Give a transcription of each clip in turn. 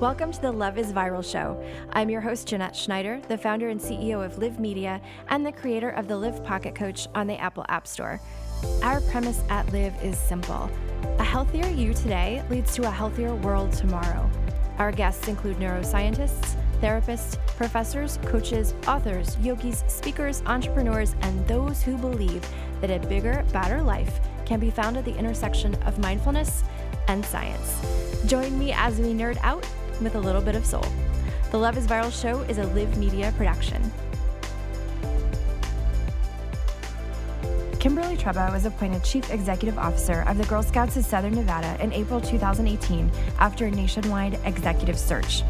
Welcome to the Love is Viral show. I'm your host, Jeanette Schneider, the founder and CEO of Live Media and the creator of the Live Pocket Coach on the Apple App Store. Our premise at Live is simple a healthier you today leads to a healthier world tomorrow. Our guests include neuroscientists, therapists, professors, coaches, authors, yogis, speakers, entrepreneurs, and those who believe that a bigger, better life can be found at the intersection of mindfulness and science. Join me as we nerd out with a little bit of soul. The Love is Viral show is a live media production. Kimberly Trueba was appointed Chief Executive Officer of the Girl Scouts of Southern Nevada in April 2018 after a nationwide executive search.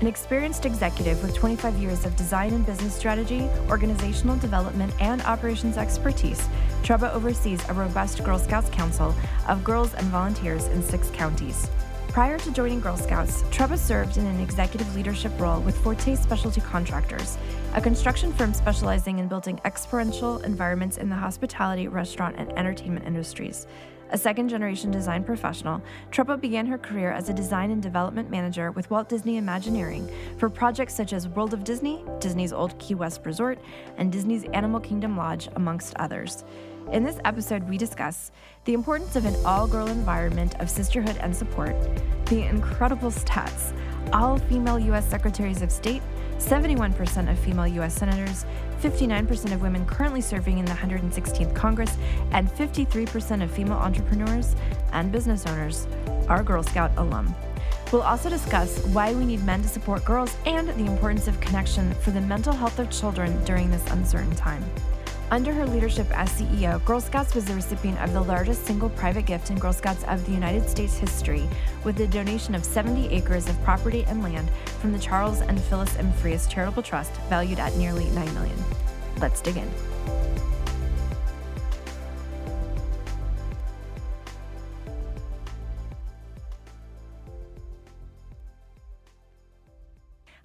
An experienced executive with 25 years of design and business strategy, organizational development, and operations expertise, Trueba oversees a robust Girl Scouts council of girls and volunteers in six counties. Prior to joining Girl Scouts, Trueba served in an executive leadership role with Forte Specialty Contractors, a construction firm specializing in building experiential environments in the hospitality, restaurant, and entertainment industries. A second generation design professional, Trueba began her career as a design and development manager with Walt Disney Imagineering for projects such as World of Disney, Disney's Old Key West Resort, and Disney's Animal Kingdom Lodge, amongst others. In this episode, we discuss the importance of an all girl environment of sisterhood and support, the incredible stats all female U.S. secretaries of state, 71% of female U.S. senators, 59% of women currently serving in the 116th Congress, and 53% of female entrepreneurs and business owners are Girl Scout alum. We'll also discuss why we need men to support girls and the importance of connection for the mental health of children during this uncertain time. Under her leadership as CEO, Girl Scouts was the recipient of the largest single private gift in Girl Scouts of the United States history, with the donation of 70 acres of property and land from the Charles and Phyllis M. Frias Charitable Trust, valued at nearly 9 million. Let's dig in.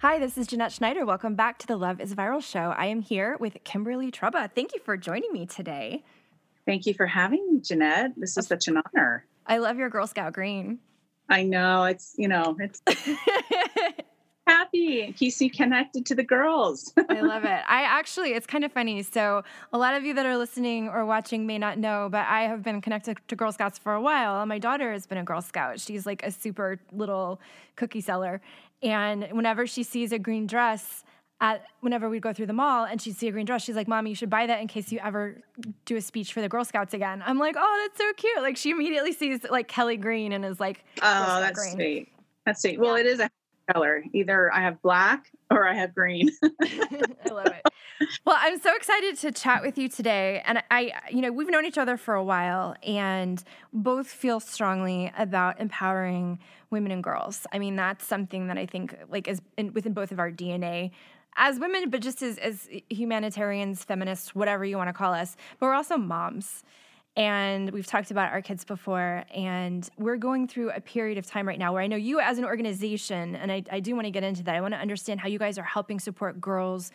Hi, this is Jeanette Schneider. Welcome back to the Love is Viral show. I am here with Kimberly Trueba. Thank you for joining me today. Thank you for having me, Jeanette. This is such an honor. I love your Girl Scout green. I know. It's, you know, it's happy keeps you connected to the girls. I love it. I actually, it's kind of funny. So, a lot of you that are listening or watching may not know, but I have been connected to Girl Scouts for a while. My daughter has been a Girl Scout. She's like a super little cookie seller. And whenever she sees a green dress, at, whenever we'd go through the mall and she'd see a green dress, she's like, Mommy, you should buy that in case you ever do a speech for the Girl Scouts again. I'm like, Oh, that's so cute. Like she immediately sees like Kelly Green and is like, Oh, that's green. sweet. That's sweet. Well, yeah. it is a color. Either I have black or I have green. I love it. Well, I'm so excited to chat with you today. And I, you know, we've known each other for a while and both feel strongly about empowering women and girls. I mean, that's something that I think like is in, within both of our DNA as women, but just as, as humanitarians, feminists, whatever you want to call us. But we're also moms. And we've talked about our kids before, and we're going through a period of time right now where I know you, as an organization, and I, I do want to get into that. I want to understand how you guys are helping support girls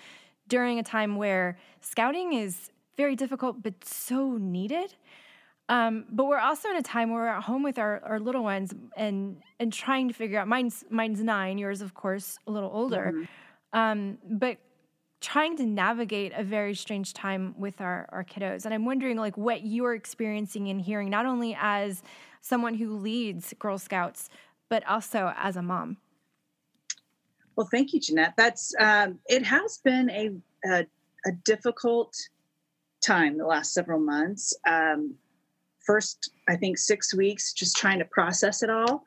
during a time where scouting is very difficult but so needed. Um, but we're also in a time where we're at home with our, our little ones and and trying to figure out mine's mine's nine, yours of course a little older. Mm-hmm. Um, but trying to navigate a very strange time with our, our kiddos. And I'm wondering like what you're experiencing and hearing, not only as someone who leads Girl Scouts, but also as a mom. Well, thank you, Jeanette. That's um, it has been a, a, a difficult time the last several months. Um, first, I think six weeks, just trying to process it all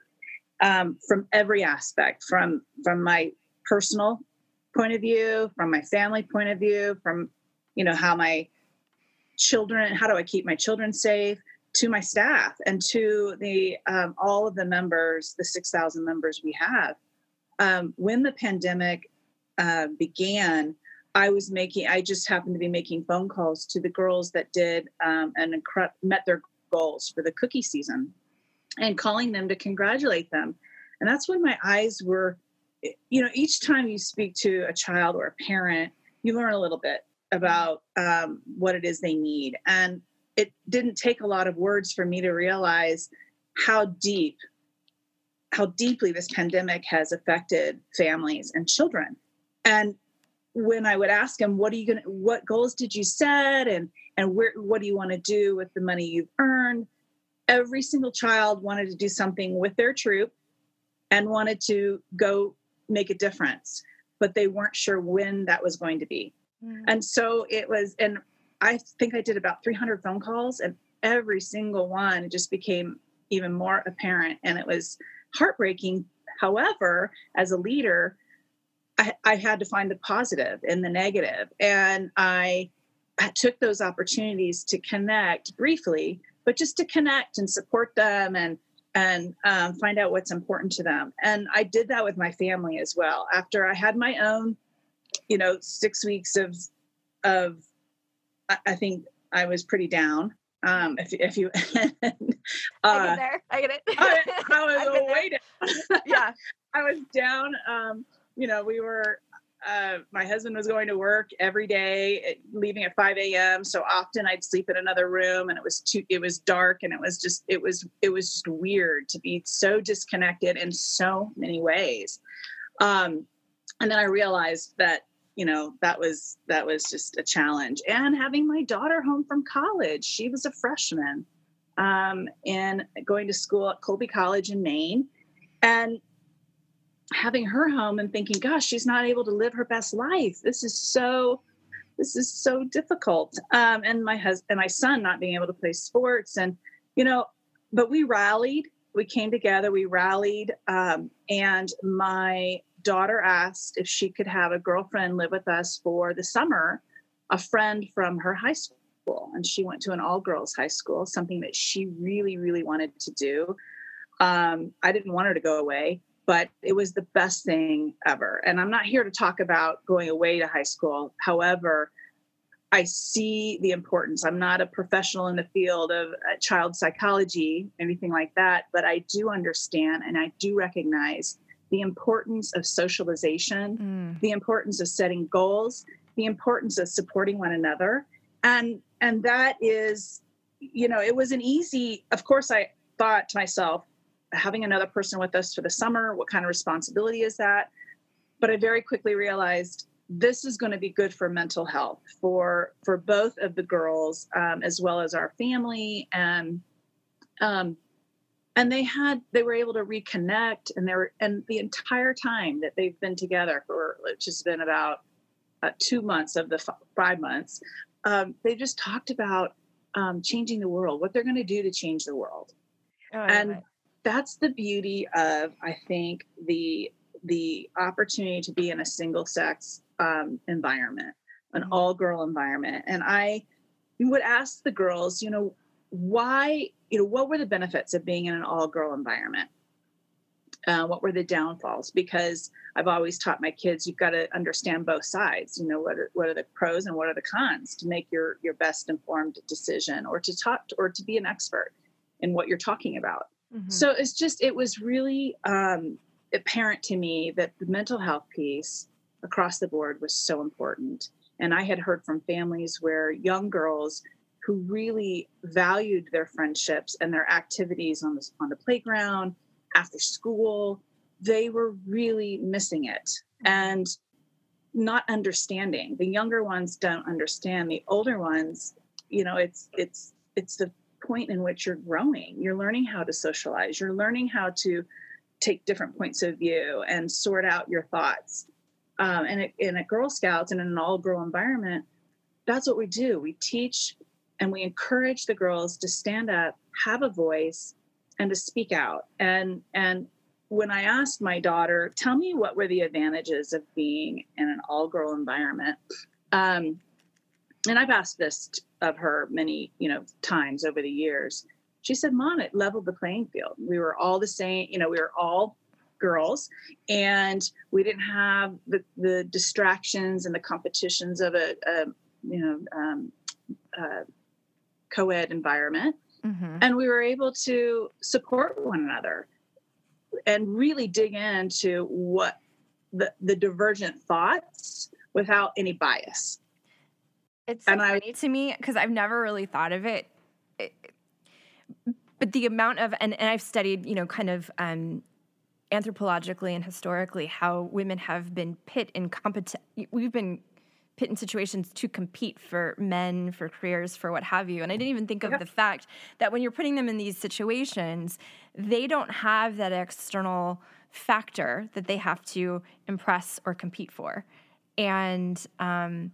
um, from every aspect, from from my personal point of view, from my family point of view, from you know how my children, how do I keep my children safe, to my staff and to the um, all of the members, the six thousand members we have. Um, when the pandemic uh, began, I was making. I just happened to be making phone calls to the girls that did um, and incre- met their goals for the cookie season, and calling them to congratulate them. And that's when my eyes were you know, each time you speak to a child or a parent, you learn a little bit about um, what it is they need. And it didn't take a lot of words for me to realize how deep how deeply this pandemic has affected families and children. And when I would ask them, what are you going to, what goals did you set? And, and where, what do you want to do with the money you've earned? Every single child wanted to do something with their troop and wanted to go make a difference, but they weren't sure when that was going to be. Mm. And so it was, and I think I did about 300 phone calls, and every single one just became even more apparent. And it was heartbreaking. However, as a leader, I, I had to find the positive in the negative, and I, I took those opportunities to connect briefly, but just to connect and support them and and um, find out what's important to them. And I did that with my family as well. After I had my own, you know, six weeks of of I think I was pretty down. Um, if if you, uh, I get there, I get it. I, I was way down. yeah, I was down. Um, you know, we were. Uh, my husband was going to work every day, eh, leaving at 5 a.m. So often I'd sleep in another room, and it was too. It was dark, and it was just. It was. It was just weird to be so disconnected in so many ways. Um, and then I realized that you know that was that was just a challenge and having my daughter home from college she was a freshman um, and going to school at colby college in maine and having her home and thinking gosh she's not able to live her best life this is so this is so difficult um, and my husband and my son not being able to play sports and you know but we rallied we came together we rallied um, and my daughter asked if she could have a girlfriend live with us for the summer, a friend from her high school. And she went to an all girls high school, something that she really, really wanted to do. Um, I didn't want her to go away, but it was the best thing ever. And I'm not here to talk about going away to high school. However, I see the importance. I'm not a professional in the field of uh, child psychology, anything like that, but I do understand and I do recognize the importance of socialization, mm. the importance of setting goals, the importance of supporting one another. And and that is, you know, it was an easy, of course, I thought to myself, having another person with us for the summer, what kind of responsibility is that? But I very quickly realized this is going to be good for mental health for for both of the girls um, as well as our family and um, and they had they were able to reconnect and they were and the entire time that they've been together for which has been about uh, two months of the f- five months um, they just talked about um, changing the world what they're going to do to change the world oh, and that's the beauty of i think the the opportunity to be in a single sex um, environment an mm-hmm. all girl environment. And i would ask the girls you know why you know what were the benefits of being in an all girl environment? Uh, what were the downfalls? Because i've always taught my kids you've got to understand both sides you know what are, what are the pros and what are the cons to make your your best informed decision or to talk to, or to be an expert in what you're talking about mm-hmm. so it's just it was really um, apparent to me that the mental health piece across the board was so important and i had heard from families where young girls who really valued their friendships and their activities on the, on the playground, after school, they were really missing it and not understanding. The younger ones don't understand. The older ones, you know, it's it's it's the point in which you're growing. You're learning how to socialize. You're learning how to take different points of view and sort out your thoughts. Um, and in a Girl Scouts and in an all girl environment, that's what we do. We teach and we encourage the girls to stand up have a voice and to speak out and and when i asked my daughter tell me what were the advantages of being in an all girl environment um, and i've asked this of her many you know times over the years she said mom it leveled the playing field. We were all the same you know we were all girls and we didn't have the, the distractions and the competitions of a, a you know um, uh, co-ed environment. Mm-hmm. and we were able to support one another and really dig into what the, the divergent thoughts without any bias it's so and funny I, to me because i've never really thought of it, it, but the amount of and, and i've studied you know kind of um, anthropologically and historically how women have been pit in competition. We've been put in situations to compete for men, for careers, for what have you. And I didn't even think of yeah. the fact that when you're putting them in these situations, they don't have that external factor that they have to impress or compete for. And um,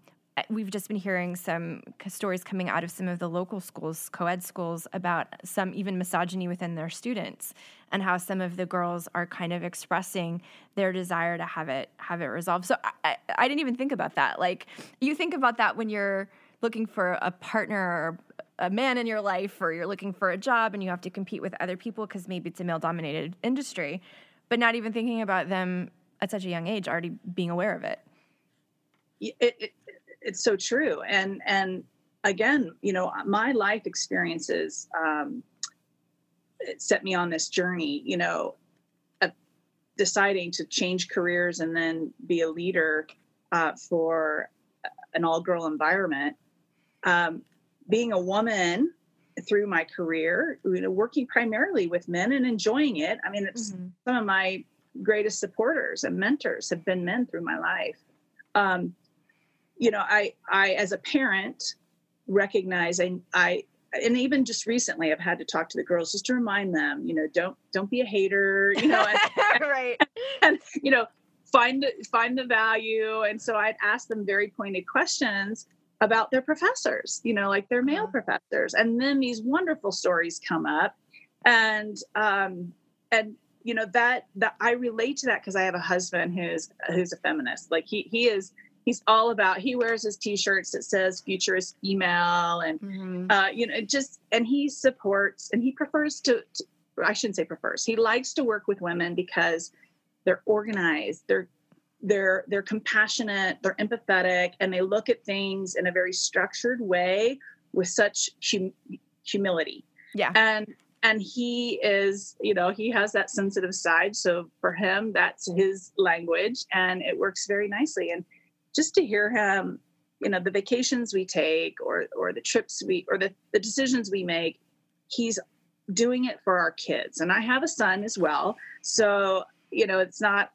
we've just been hearing some stories coming out of some of the local schools, co ed schools, about some even misogyny within their students and how some of the girls are kind of expressing their desire to have it have it resolved. So I, I didn't even think about that. Like you think about that when you're looking for a partner or a man in your life or you're looking for a job and you have to compete with other people because maybe it's a male dominated industry, but not even thinking about them at such a young age already being aware of it. It, it, it's so true. And and again you know my life experiences um, set me on this journey you know deciding to change careers and then be a leader uh, for an all-girl environment. Um, being a woman through my career you know working primarily with men and enjoying it. I mean it's mm-hmm. some of my greatest supporters and mentors have been men through my life. Um, you know, I I as a parent recognize I I and even just recently I've had to talk to the girls just to remind them, you know, don't don't be a hater, you know, and, right. And, you know, find find the value. And so I'd ask them very pointed questions about their professors, you know, like their male uh-huh. professors. And then these wonderful stories come up. And um and you know that that I relate to that because I have a husband who's who's a feminist. Like he he is he's all about he wears his t-shirts that says futurist female and mm-hmm. uh, you know just and he supports and he prefers to, to, i shouldn't say prefers he likes to work with women because they're organized they're they're they're compassionate they're empathetic and they look at things in a very structured way with such hum- humility. Yeah. And and he is you know he has that sensitive side so for him that's his language and it works very nicely. And just to hear him you know the vacations we take or or the trips we or the, the decisions we make he's doing it for our kids. And i have a son as well. So you know it's not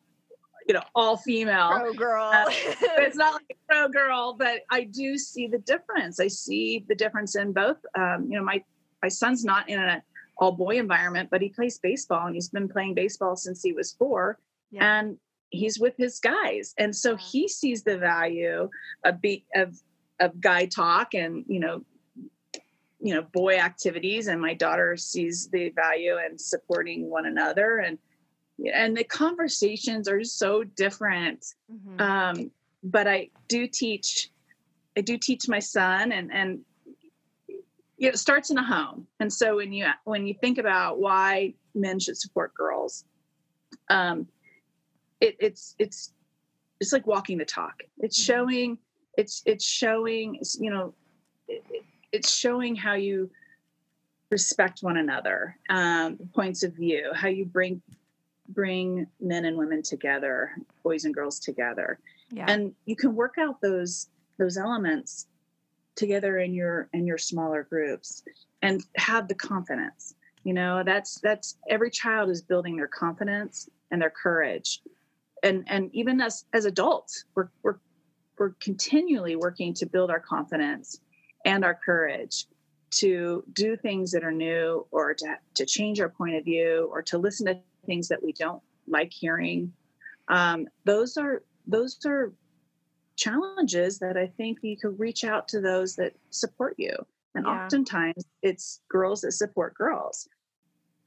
you know all female. Pro girl. Uh, it's not like a pro girl but i do see the difference. I see the difference in both um, you know my my son's not in an all boy environment but he plays baseball and he's been playing baseball since he was four. Yeah. and he's with his guys. And so he sees the value of be of of guy talk and you know you know boy activities. And my daughter sees the value in supporting one another. And and the conversations are so different. Mm-hmm. um, but i do teach i do teach my son and and it starts in a home. And so when you when you think about why men should support girls um, it, it's it's it's like walking the talk. It's mm-hmm. showing it's it's showing you know it, it's showing how you respect one another, um, points of view, how you bring bring men and women together, boys and girls together, yeah. and you can work out those those elements together in your in your smaller groups and have the confidence you know that's that's every child is building their confidence and their courage and and even as as adults we're we're we're continually working to build our confidence and our courage to do things that are new or to, to change our point of view or to listen to things that we don't like hearing. Um, those are those are challenges that i think you can reach out to those that support you. And yeah. oftentimes it's girls that support girls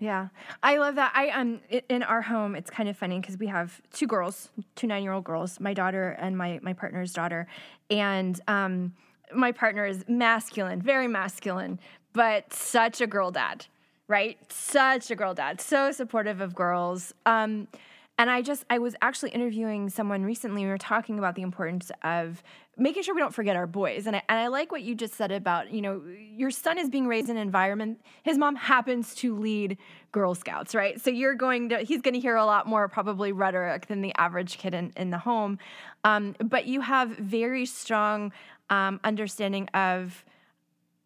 yeah, I love that. I um in our home, it's kind of funny because we have two girls, two nine year old girls, my daughter and my my partner's daughter, and um my partner is masculine, very masculine, but such a girl dad, right? Such a girl dad, so supportive of girls. Um, and I just, I was actually interviewing someone recently. We were talking about the importance of making sure we don't forget our boys. And I, and I like what you just said about, you know, your son is being raised in an environment. His mom happens to lead Girl Scouts, right? So you're going to, he's going to hear a lot more probably rhetoric than the average kid in, in the home. Um, but you have very strong um, understanding of,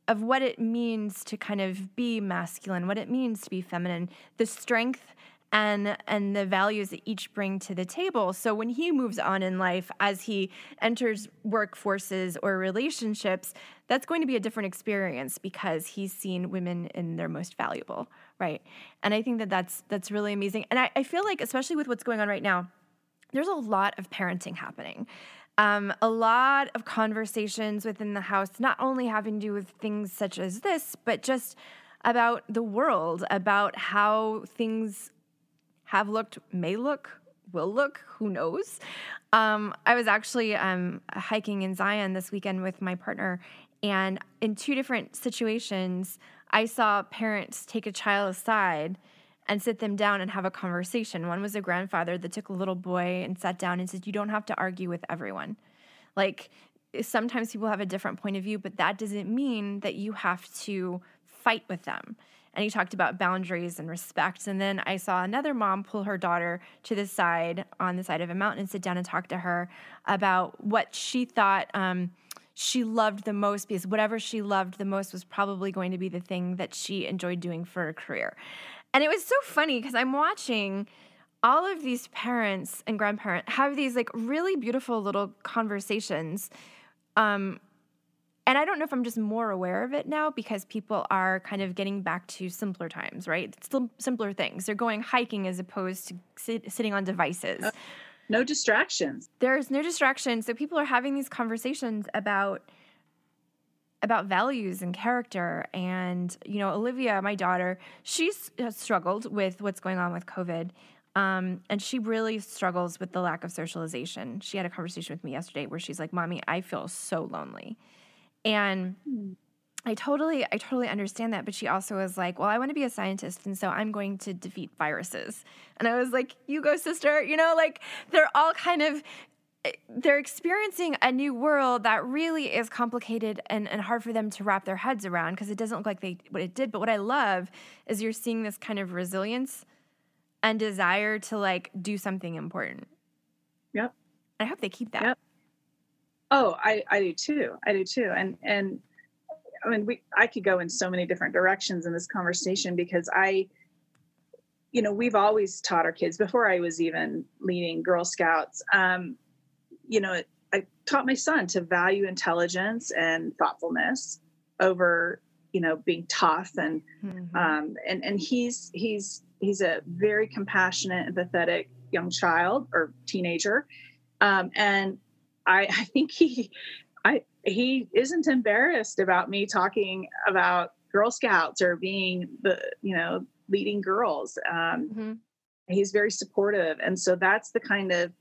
of what it means to kind of be masculine, what it means to be feminine, the strength and and the values that each bring to the table. So when he moves on in life as he enters workforces or relationships, that's going to be a different experience because he's seen women in their most valuable, right? And I think that that's that's really amazing. And I, I feel like especially with what's going on right now, there's a lot of parenting happening. Um, a lot of conversations within the house, not only having to do with things such as this, but just about the world, about how things have looked, may look, will look, who knows. Um, I was actually um, hiking in Zion this weekend with my partner, and in two different situations, I saw parents take a child aside and sit them down and have a conversation. One was a grandfather that took a little boy and sat down and said, You don't have to argue with everyone. Like, sometimes people have a different point of view, but that doesn't mean that you have to fight with them and he talked about boundaries and respect. And then I saw another mom pull her daughter to the side on the side of a mountain and sit down and talk to her about what she thought um, she loved the most because whatever she loved the most was probably going to be the thing that she enjoyed doing for a career. And it was so funny because I'm watching all of these parents and grandparents have these like really beautiful little conversations um, and I don't know if I'm just more aware of it now because people are kind of getting back to simpler times, right? Still simpler things. They're going hiking as opposed to sit, sitting on devices. Uh, no distractions. There's no distractions. So people are having these conversations about about values and character and you know olivia my daughter she's struggled with what's going on with covid um, and she really struggles with the lack of socialization she had a conversation with me yesterday where she's like mommy i feel so lonely and hmm. I totally, I totally understand that. But she also was like, well, I want to be a scientist. And so I'm going to defeat viruses. And I was like, you go, sister. You know, like they're all kind of, eh, they're experiencing a new world that really is complicated and, and hard for them to wrap their heads around because it doesn't look like they, what it did. But what I love is you're seeing this kind of resilience and desire to like do something important. Yep. I hope they keep that. Yep. Oh, I, I do too. I do too. And and I mean we I could go in so many different directions in this conversation because I you know, we've always taught our kids before I was even leading Girl Scouts. Um, you know, I taught my son to value intelligence and thoughtfulness over, you know, being tough and mm-hmm. um, and and he's he's he's a very compassionate, empathetic young child or teenager. Um, and I, I think he, I he isn't embarrassed about me talking about Girl Scouts or being the you know leading girls. Um, mm-hmm. He's very supportive, and so that's the kind of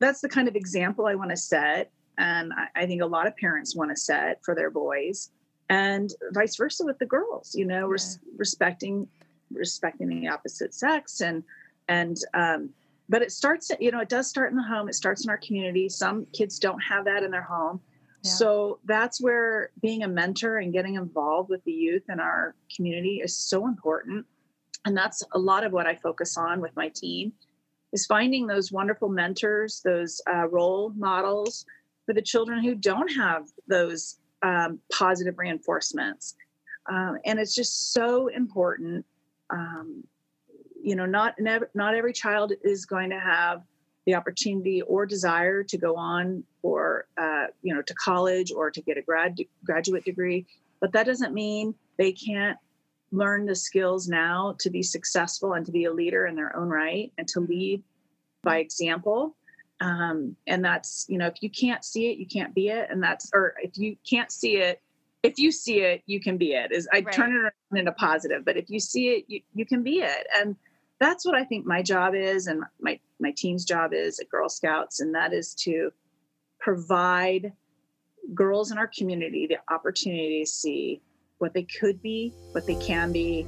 that's the kind of example I want to set, and I, I think a lot of parents want to set for their boys, and vice versa with the girls. You know, yeah. res- respecting respecting the opposite sex and and um, but it starts you know it does start in the home it starts in our community. Some kids don't have that in their home. Yeah. so that's where being a mentor and getting involved with the youth in our community is so important. And that's a lot of what i focus on with my team is finding those wonderful mentors those uh, role models for the children who don't have those um, positive reinforcements. Um, and it's just so important um, you know not not every child is going to have the opportunity or desire to go on or uh, you know to college or to get a grad graduate degree but that doesn't mean they can't learn the skills now to be successful and to be a leader in their own right and to lead by example. Um, and that's you know if you can't see it you can't be it. And that's or if you can't see it if you see it you can be it is i right. turn it around into positive but if you see it you, you can be it. And that's what I think my job is and my, my team's job is at Girl Scouts, and that is to provide girls in our community the opportunity to see what they could be, what they can be,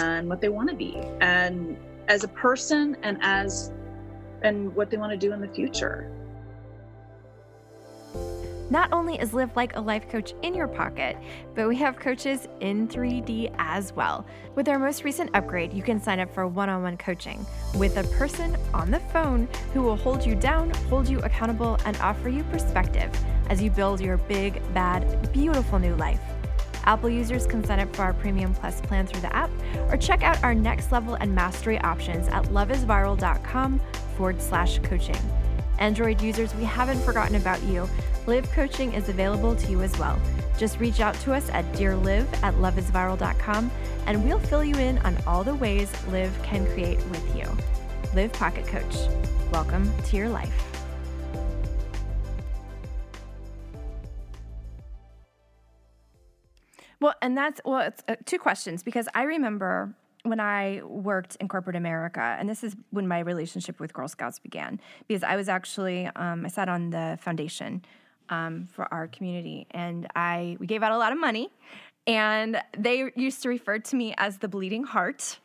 and what they want to be, and as a person and as and what they want to do in the future. Not only is Live Like a Life Coach in your pocket, but we have coaches in 3D as well. With our most recent upgrade, you can sign up for one on one coaching with a person on the phone who will hold you down, hold you accountable, and offer you perspective as you build your big, bad, beautiful new life. Apple users can sign up for our Premium Plus plan through the app or check out our next level and mastery options at loveisviral.com forward slash coaching. Android users, we haven't forgotten about you. Live coaching is available to you as well. Just reach out to us at dearlive at loveisviral.com and we'll fill you in on all the ways Live can create with you. Live Pocket Coach. Welcome to your life. Well, and that's well, it's uh, two questions because I remember when I worked in corporate America, and this is when my relationship with Girl Scouts began, because I was actually um, I sat on the foundation um, for our community, and I we gave out a lot of money, and they used to refer to me as the bleeding heart.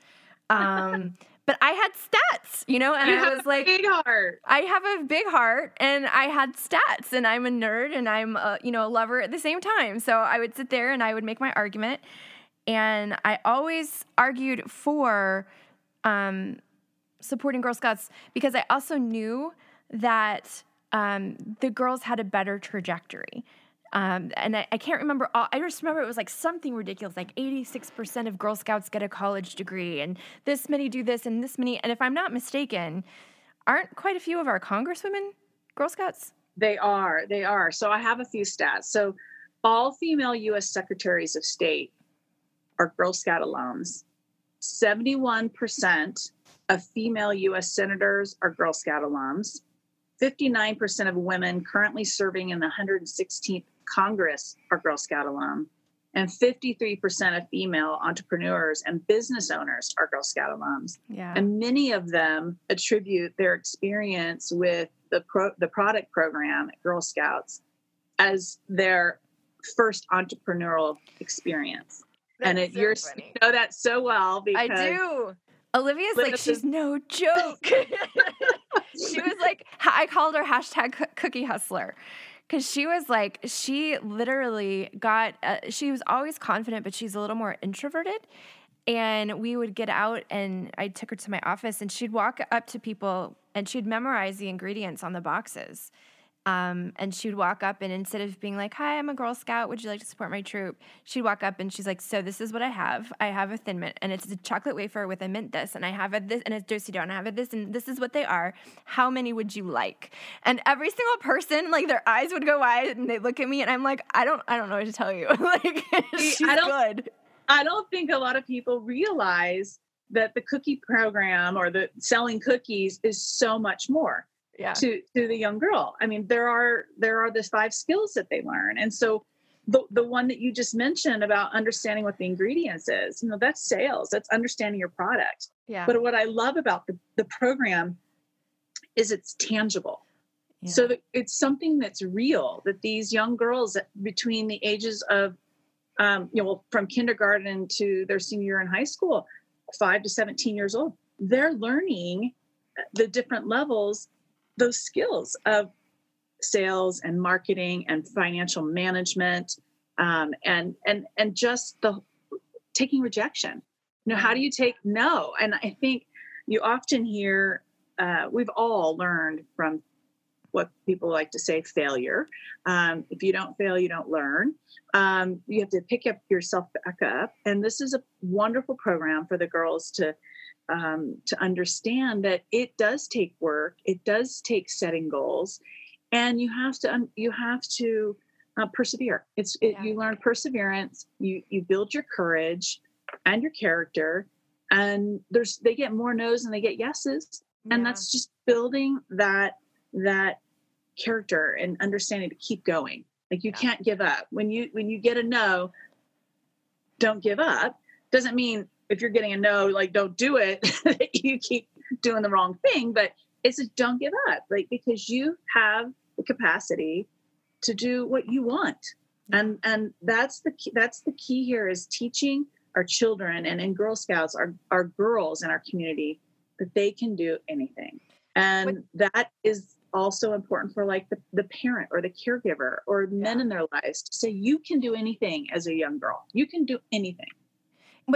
Um, but I had stats, you know, and you I was like, big heart. I have a big heart, and I had stats, and I'm a nerd, and I'm a, you know a lover at the same time. So I would sit there and I would make my argument, and I always argued for um, supporting Girl Scouts because I also knew that um, the girls had a better trajectory. Um, and I, I, can't remember all, I just remember it was like something ridiculous, like 86% of Girl Scouts get a college degree, and this many do this, and this many. And if I'm not mistaken, aren't quite a few of our congresswomen Girl Scouts? They are. They are. So I have a few stats. So all female U.S. secretaries of state are Girl Scout alums. 71% of female U.S. senators are Girl Scout alums. 59% of women currently serving in the 116th Congress are Girl Scout alum, and 53% of female entrepreneurs and business owners are Girl Scout alums. Yeah. And many of them attribute their experience with the pro- the product program at Girl Scouts as their first entrepreneurial experience. And it, so you're funny. you know that so well because I do. Olivia's like, she's is- no joke. she was like, I called her hashtag cookie hustler. Cause she was like, she literally got, uh, she was always confident, but she's a little more introverted. And we would get out, and I took her to my office, and she'd walk up to people and she'd memorize the ingredients on the boxes. Um, and she'd walk up, and instead of being like, Hi, I'm a Girl Scout. Would you like to support my troop? She'd walk up and she's like, So, this is what I have. I have a thin mint, and it's a chocolate wafer with a mint this, and I have a this, and it's Do-si-do, and I have a this, and this is what they are. How many would you like? And every single person, like, their eyes would go wide, and they look at me, and I'm like, I don't, I don't know what to tell you. like, she's I don't- good. I don't think a lot of people realize that the cookie program or the selling cookies is so much more Yeah. to to the young girl. I mean, there are there are the five skills that they learn, and so the the one that you just mentioned about understanding what the ingredients is, you know, that's sales. That's understanding your product. Yeah. But what I love about the the program is it's tangible. yeah. So that it's something that's real that these young girls between the ages of, um, you know, from kindergarten to their senior year in high school, five to 17 years old, they're learning the different levels, those skills of sales and marketing and financial management, um, and and and just the taking rejection. You know, how do you take no? And I think you often hear uh, we've all learned from what people like to say failure. Um, if you don't fail, you don't learn. Um, you have to pick up yourself back up. And this is a wonderful program for the girls to um, to understand that it does take work. It does take setting goals, and you have to um, you have to uh, persevere. It's it, Yeah. you learn perseverance. You you build your courage and your character. And there's they get more no's and they get yeses and that's just building that that character and understanding to keep going like you Yeah. can't give up when you when you get a no don't give up doesn't mean if you're getting a no like don't do it you keep doing the wrong thing. But it's a don't give up like because you have the capacity to do what you want. And and that's the key, that's the key here is teaching our children and in girl scouts our, our girls in our community that they can do anything. And that is also important for like the, the parent or the caregiver or men Yeah. in their lives to say you can do anything as a young girl. You can do anything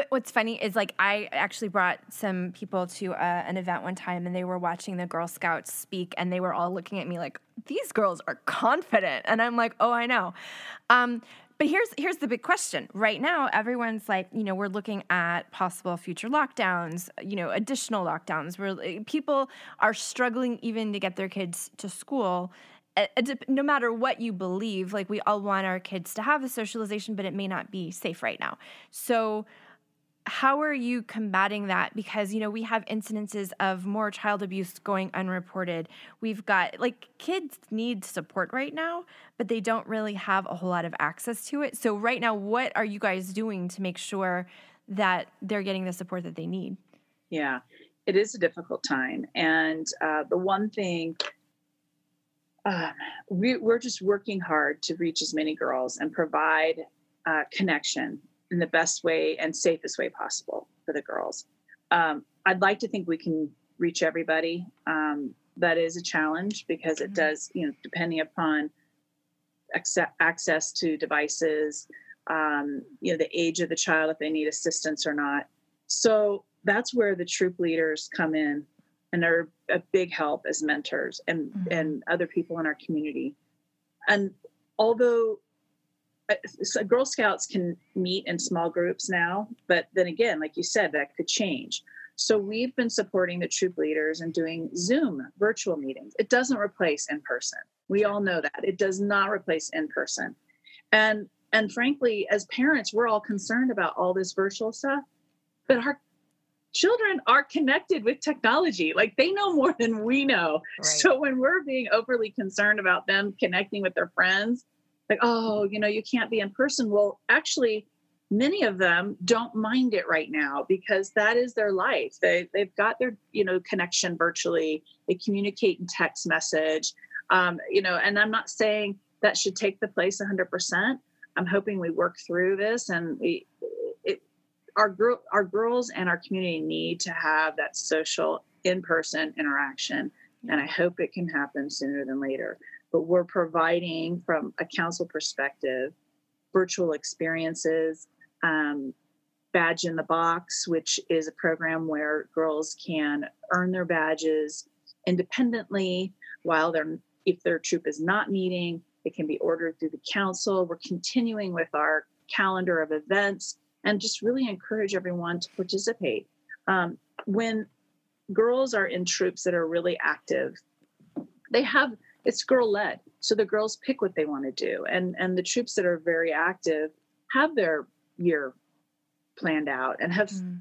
what's funny is like I actually brought some people to uh, an event one time and they were watching the Girl Scouts speak and they were all looking at me like these girls are confident and I'm like oh I know. Um, but here's here's the big question. Right now, everyone's like, you know, we're looking at possible future lockdowns, you know, additional lockdowns. Where eh, people are struggling even to get their kids to school. Eh, no matter what you believe, like we all want our kids to have the socialization, but it may not be safe right now. So how are you combating that? Because you know we have incidences of more child abuse going unreported. We've got like kids need support right now but they don't really have a whole lot of access to it. So right now what are you guys doing to make sure that they're getting the support that they need? Yeah it is a difficult time. And uh, the one thing uh, we, are just working hard to reach as many girls and provide uh, connection in the best way and safest way possible for the girls. Um, I'd like to think we can reach everybody. Um, that is a challenge because it mm-hmm. does, you know, depending upon access to devices, um, you know, the age of the child, if they need assistance or not. So that's where the troop leaders come in and are a big help as mentors and mm-hmm. and other people in our community. And although so Girl Scouts can meet in small groups now, but then again, like you said, that could change. So we've been supporting the troop leaders and doing Zoom virtual meetings. It doesn't replace in person. We all know that. It does not replace in person. And and frankly, as parents, we're all concerned about all this virtual stuff, but our children are connected with technology. Like they know more than we know. Right. So when we're being overly concerned about them connecting with their friends, like, oh, you know, you can't be in person. Well, actually, many of them don't mind it right now because that is their life. They they've got their you know connection virtually. They communicate in text message. Um, you know, and I'm not saying that should take the place 100%. I'm hoping we work through this and we it, our girl our girls and our community need to have that social in-person interaction and I hope it can happen sooner than later but we're providing from a council perspective virtual experiences um, badge in the box which is a program where girls can earn their badges independently while they're if their troop is not meeting it can be ordered through the council. We're continuing with our calendar of events and just really encourage everyone to participate. Um, when girls are in troops that are really active they have it's girl led so the girls pick what they want to do. And and the troops that are very active have their year planned out and have mm.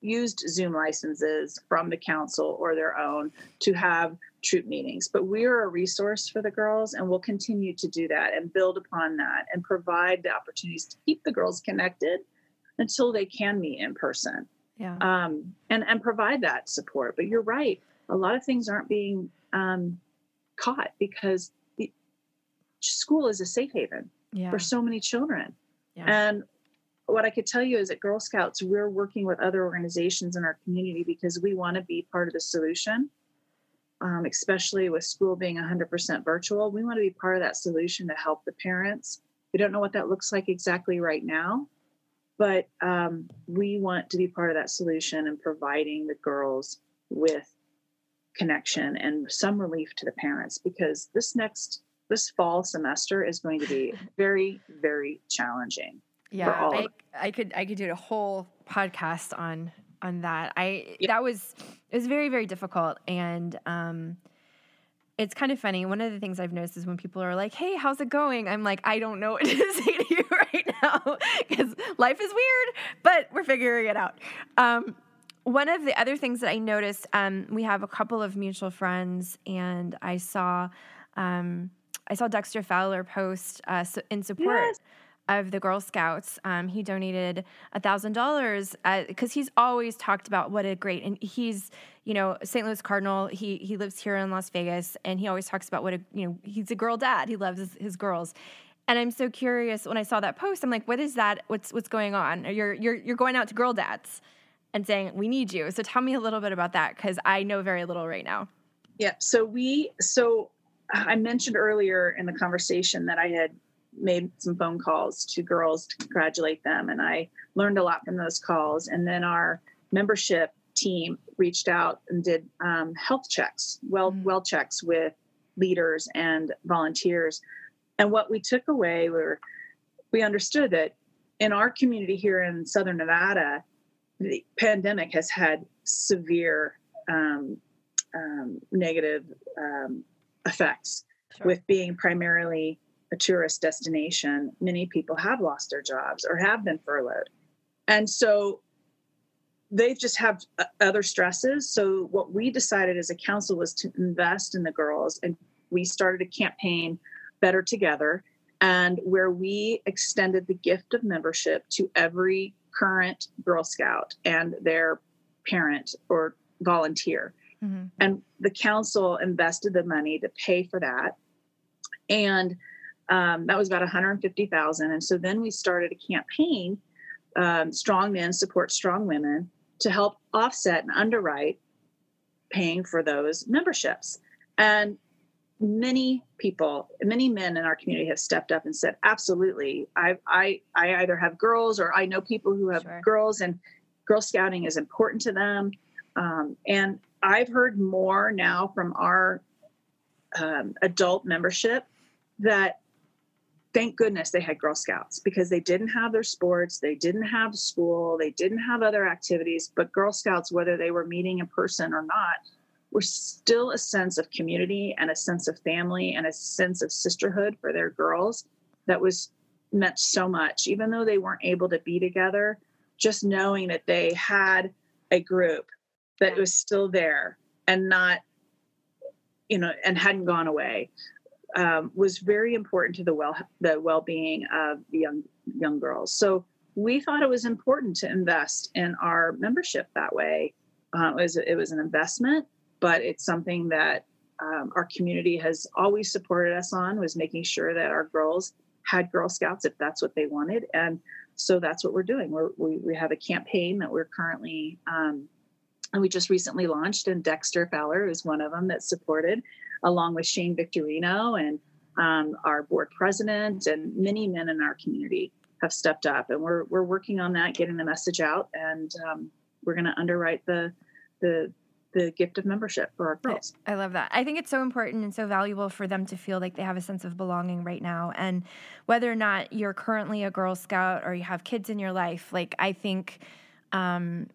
used zoom licenses from the council or their own to have troop meetings. But we're a resource for the girls and we'll continue to do that and build upon that and provide the opportunities to keep the girls connected until they can meet in person. Yeah. Um, and and provide that support. But you're right. A lot of things aren't being um, caught because the, school is a safe haven yeah. for so many children. Yeah. And what I could tell you is at Girl Scouts, we're working with other organizations in our community because we want to be part of the solution, um, especially with school being 100% virtual. We want to be part of that solution to help the parents. We don't know what that looks like exactly right now, but um, we want to be part of that solution and providing the girls with connection and some relief to the parents because this next this fall semester is going to be very very challenging yeah I, I could i could do a whole podcast on on that i yeah. that was it was very very difficult and um it's kind of funny. One of the things I've noticed is when people are like, "Hey, how's it going?" I'm like, "I don't know what to say to you right now because life is weird, but we're figuring it out." Um, one of the other things that I noticed, um, we have a couple of mutual friends, and I saw, um, I saw Dexter Fowler post uh, in support yes. of the Girl Scouts. Um, he donated a thousand dollars because uh, he's always talked about what a great and he's you know St. Louis Cardinal. He he lives here in Las Vegas, and he always talks about what a you know he's a girl dad. He loves his, his girls. And I'm so curious when I saw that post. I'm like, what is that? What's what's going on? You're you're you're going out to girl dads and saying, We need you. So tell me a little bit about that because I know very little right now. Yeah. So we, so I mentioned earlier in the conversation that I had made some phone calls to girls to congratulate them. And I learned a lot from those calls. And then our membership team reached out and did um, health checks, well, mm-hmm. well checks with leaders and volunteers. And what we took away were we understood that in our community here in Southern Nevada, the pandemic has had severe um, um, negative um, effects sure. with being primarily a tourist destination. Many people have lost their jobs or have been furloughed. And so they've just have uh, other stresses. So what we decided as a council was to invest in the girls, and we started a campaign, Better Together, and where we extended the gift of membership to every current Girl Scout and their parent or volunteer. Mm-hmm. And the council invested the money to pay for that. And um, that was about 150,000. And so then we started a campaign, um, Strong Men Support Strong Women, to help offset and underwrite paying for those memberships. And many people, many men in our community have stepped up and said, absolutely. I, I, I either have girls or I know people who have sure. girls and Girl Scouting is important to them. Um, and I've heard more now from our um, adult membership that thank goodness they had Girl Scouts because they didn't have their sports, they didn't have school, they didn't have other activities. But Girl Scouts, whether they were meeting in person or not, were still a sense of community and a sense of family and a sense of sisterhood for their girls that was meant so much, even though they weren't able to be together. Just knowing that they had a group that was still there and not, you know, and hadn't gone away um, was very important to the well the well being of the young young girls. So we thought it was important to invest in our membership that way. Uh, it was it was an investment, but it's something that um, our community has always supported us on was making sure that our girls had Girl Scouts if that's what they wanted, and so that's what we're doing. We're, we we have a campaign that we're currently. Um, and we just recently launched, and Dexter Fowler is one of them that supported along with Shane Victorino and um, our board president and many men in our community have stepped up and we're, we're working on that getting the message out and um, we're going to underwrite the the the gift of membership for our girls. I love that. I think it's so important and so valuable for them to feel like they have a sense of belonging right now. And whether or not you're currently a Girl Scout or you have kids in your life, like I think um,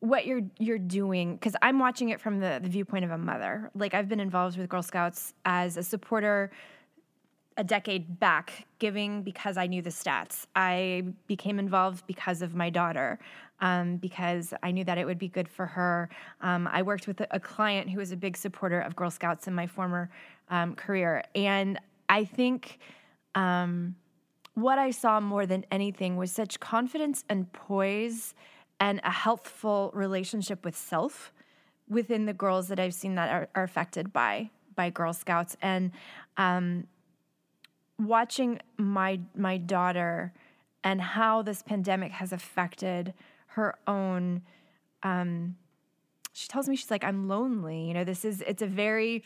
what you're you're doing because I'm watching it from the, the viewpoint of a mother. Like I've been involved with Girl Scouts as a supporter a decade back, giving because I knew the stats. I became involved because of my daughter, um, because I knew that it would be good for her. Um, I worked with a, client who was a big supporter of Girl Scouts in my former um, career, and I think. Um, what I saw more than anything was such confidence and poise and a healthful relationship with self within the girls that I've seen that are, are affected by by Girl Scouts and um, watching my my daughter and how this pandemic has affected her own um, she tells me she's like I'm lonely you know this is it's a very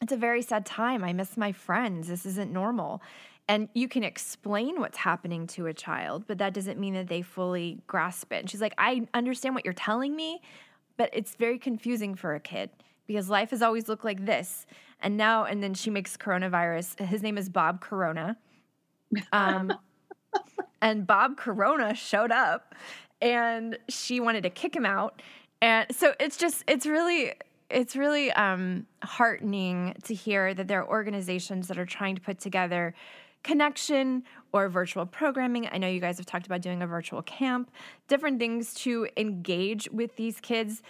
it's a very sad time I miss my friends this isn't normal and you can explain what's happening to a child, but that doesn't mean that they fully grasp it. And she's like, I understand what you're telling me, but it's very confusing for a kid because life has always looked like this. And now, and then she makes coronavirus. His name is Bob Corona. Um, and Bob Corona showed up and she wanted to kick him out. And so it's just, it's really, it's really um, heartening to hear that there are organizations that are trying to put together connection or virtual programming. I know you guys have talked about doing a virtual camp, different things to engage with these kids,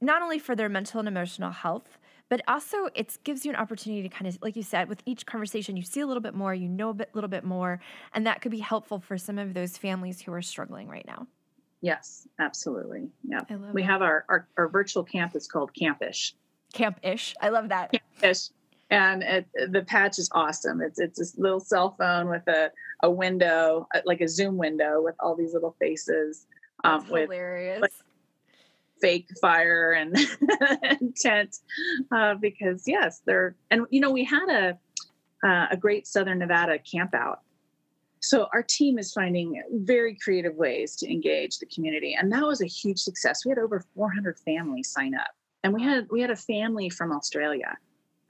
not only for their mental and emotional health, but also it gives you an opportunity to kind of like you said with each conversation you see a little bit more you know a bit, little bit more and that could be helpful for some of those families who are struggling right now yes absolutely yeah we have our, our, our virtual camp is called campish campish i love that campish and it, the patch is awesome. It's it's this little cell phone with a a window, uh, like a Zoom window, with all these little faces. Um, That's with, hilarious. Fake fire and, and tent, uh, because yes, they're and you know we had a uh, a great Southern Nevada camp out. So our team is finding very creative ways to engage the community, and that was a huge success. We had over 400 families sign up, and we had we had a family from Australia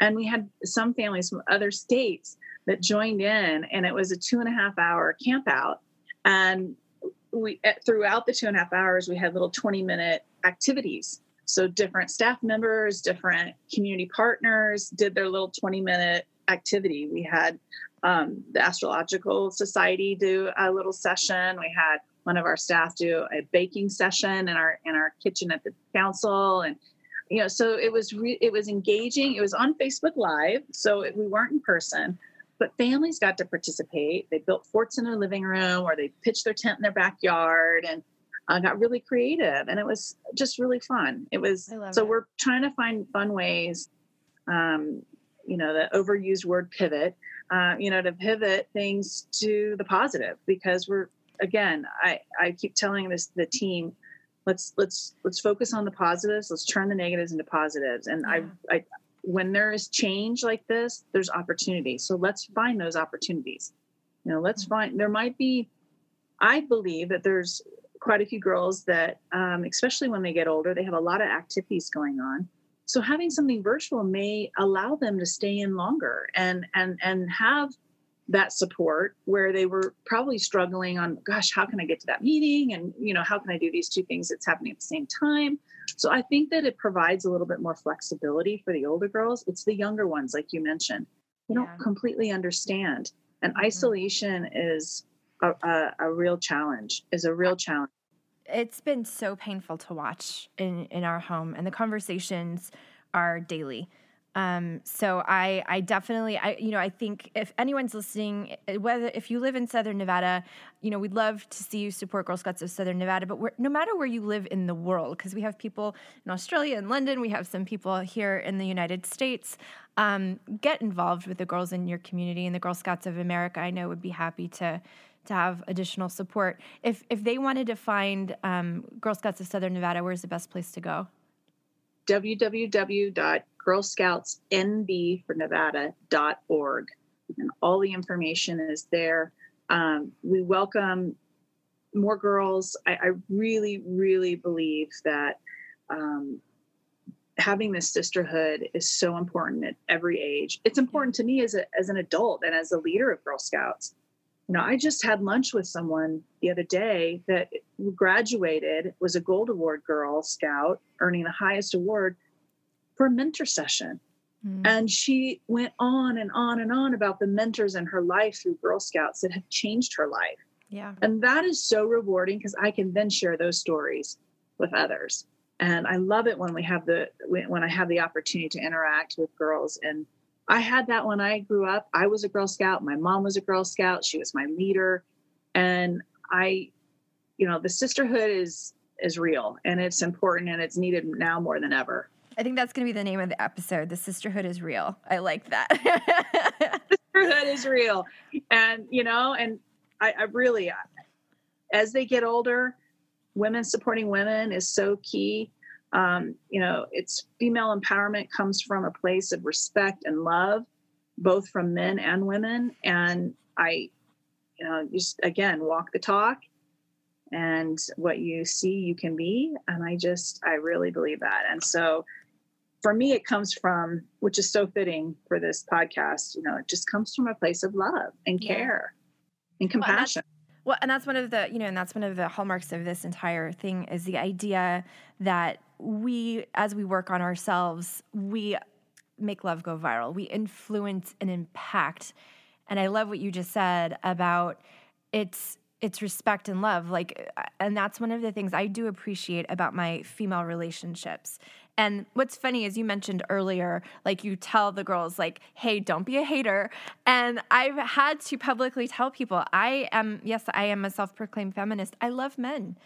And we had some families from other states that joined in, and it was a two and a half hour camp out. And we throughout the two and a half hours, we had little 20 minute activities. So different staff members, different community partners did their little 20 minute activity. We had um, the Astrological Society do a little session. We had one of our staff do a baking session in our in our kitchen at the council, and you know, so it was re- it was engaging. It was on Facebook Live, so it, we weren't in person, but families got to participate. They built forts in their living room, or they pitched their tent in their backyard, and uh, got really creative. And it was just really fun. It was so it. we're trying to find fun ways. Um, you know, the overused word pivot. Uh, you know, to pivot things to the positive because we're again. I I keep telling this the team let's let's let's focus on the positives let's turn the negatives into positives and yeah. I, I when there is change like this there's opportunity. So let's find those opportunities. You know let's mm-hmm. find there might be i believe that there's quite a few girls that um, especially when they get older they have a lot of activities going on. So having something virtual may allow them to stay in longer and and and have that support where they were probably struggling on gosh how can i get to that meeting? And you know how can i do these two things that's happening at the same time? So i think that it provides a little bit more flexibility for the older girls. It's the younger ones like you mentioned. They yeah. don't completely understand. And mm-hmm. isolation is a, a, a real challenge is a real challenge. It's been so painful to watch in in our home and the conversations are daily um, so I, I definitely, I, you know, I think if anyone's listening, eh, whether if you live in Southern Nevada, you know, we'd love to see you support Girl Scouts of Southern Nevada. But no matter where you live in the world, because we have people in Australia and London, we have some people here in the United States. Um, get involved with the girls in your community, and the Girl Scouts of America, I know, would be happy to to have additional support. If if they wanted to find um, Girl Scouts of Southern Nevada, where's the best place to go? www.girlscoutsnv for nevada.org. And all the information is there. Um, we welcome more girls. I, I really, really believe that um, having this sisterhood is so important at every age. It's important to me as, a, as an adult and as a leader of Girl Scouts you know, I just had lunch with someone the other day that graduated, was a gold award girl scout, earning the highest award for a mentor session. Mm. And she went on and on and on about the mentors in her life through Girl Scouts that have changed her life. Yeah. And that is so rewarding because I can then share those stories with others. And I love it when we have the when I have the opportunity to interact with girls and I had that when I grew up. I was a Girl Scout. My mom was a Girl Scout. She was my leader. And I, you know, the sisterhood is is real and it's important and it's needed now more than ever. I think that's going to be the name of the episode. The sisterhood is real. I like that. sisterhood is real. And, you know, and I, I really, as they get older, women supporting women is so key um, you know it's female empowerment comes from a place of respect and love both from men and women and i you know just again walk the talk and what you see you can be and i just i really believe that and so for me it comes from which is so fitting for this podcast you know it just comes from a place of love and care yeah. and compassion well, well, and that's one of the, you know, and that's one of the hallmarks of this entire thing is the idea that we, as we work on ourselves, we make love go viral. We influence and impact. And I love what you just said about it's it's respect and love like and that's one of the things i do appreciate about my female relationships and what's funny is you mentioned earlier like you tell the girls like hey don't be a hater and i've had to publicly tell people i am yes i am a self-proclaimed feminist i love men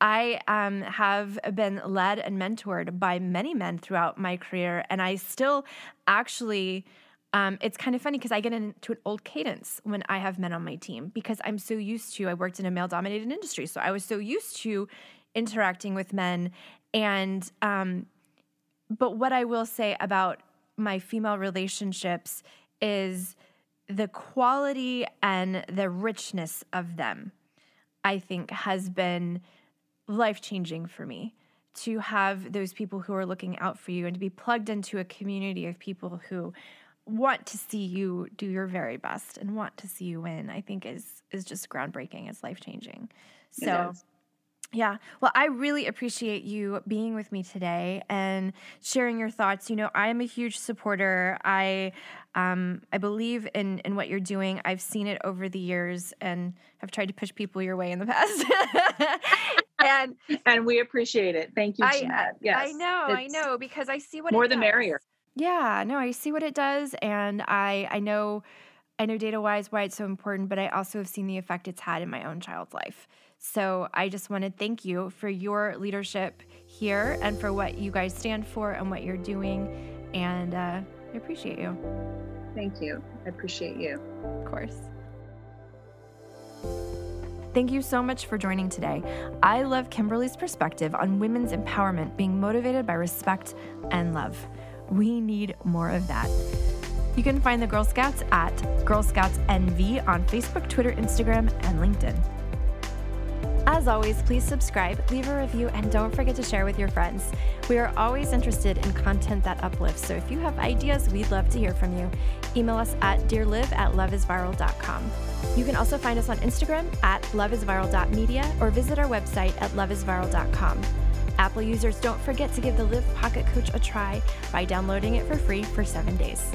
I um, have been led and mentored by many men throughout my career, and I still actually. Um, it's kind of funny because I get into an old cadence when I have men on my team because I'm so used to. I worked in a male dominated industry, so I was so used to interacting with men. And um, but what I will say about my female relationships is the quality and the richness of them. I think has been life changing for me. to have those people who are looking out for you and to be plugged into a community of people who want to see you do your very best and want to see you win, I think is is just groundbreaking. It's life changing. So yeah. Well, I really appreciate you being with me today and sharing your thoughts. You know, I am a huge supporter. I um, I believe in in what you're doing. I've seen it over the years and have tried to push people your way in the past. and and we appreciate it. Thank you. I, yes, I know, I know, because I see what more the merrier. Yeah, no, I see what it does, and I I know I know data wise why it's so important, but I also have seen the effect it's had in my own child's life. So I just want to thank you for your leadership here and for what you guys stand for and what you're doing. And uh, I appreciate you. Thank you. I appreciate you. Of course. Thank you so much for joining today. I love Kimberly's perspective on women's empowerment being motivated by respect and love. We need more of that. You can find the Girl Scouts at Girl Scouts NV on Facebook, Twitter, Instagram, and LinkedIn. As always, please subscribe, leave a review, and don't forget to share with your friends. We are always interested in content that uplifts, so if you have ideas, we'd love to hear from you. Email us at dearliv at loveisviral.com. You can also find us on Instagram at loveisviral.media or visit our website at loveisviral.com. Apple users, don't forget to give the Live Pocket Coach a try by downloading it for free for seven days.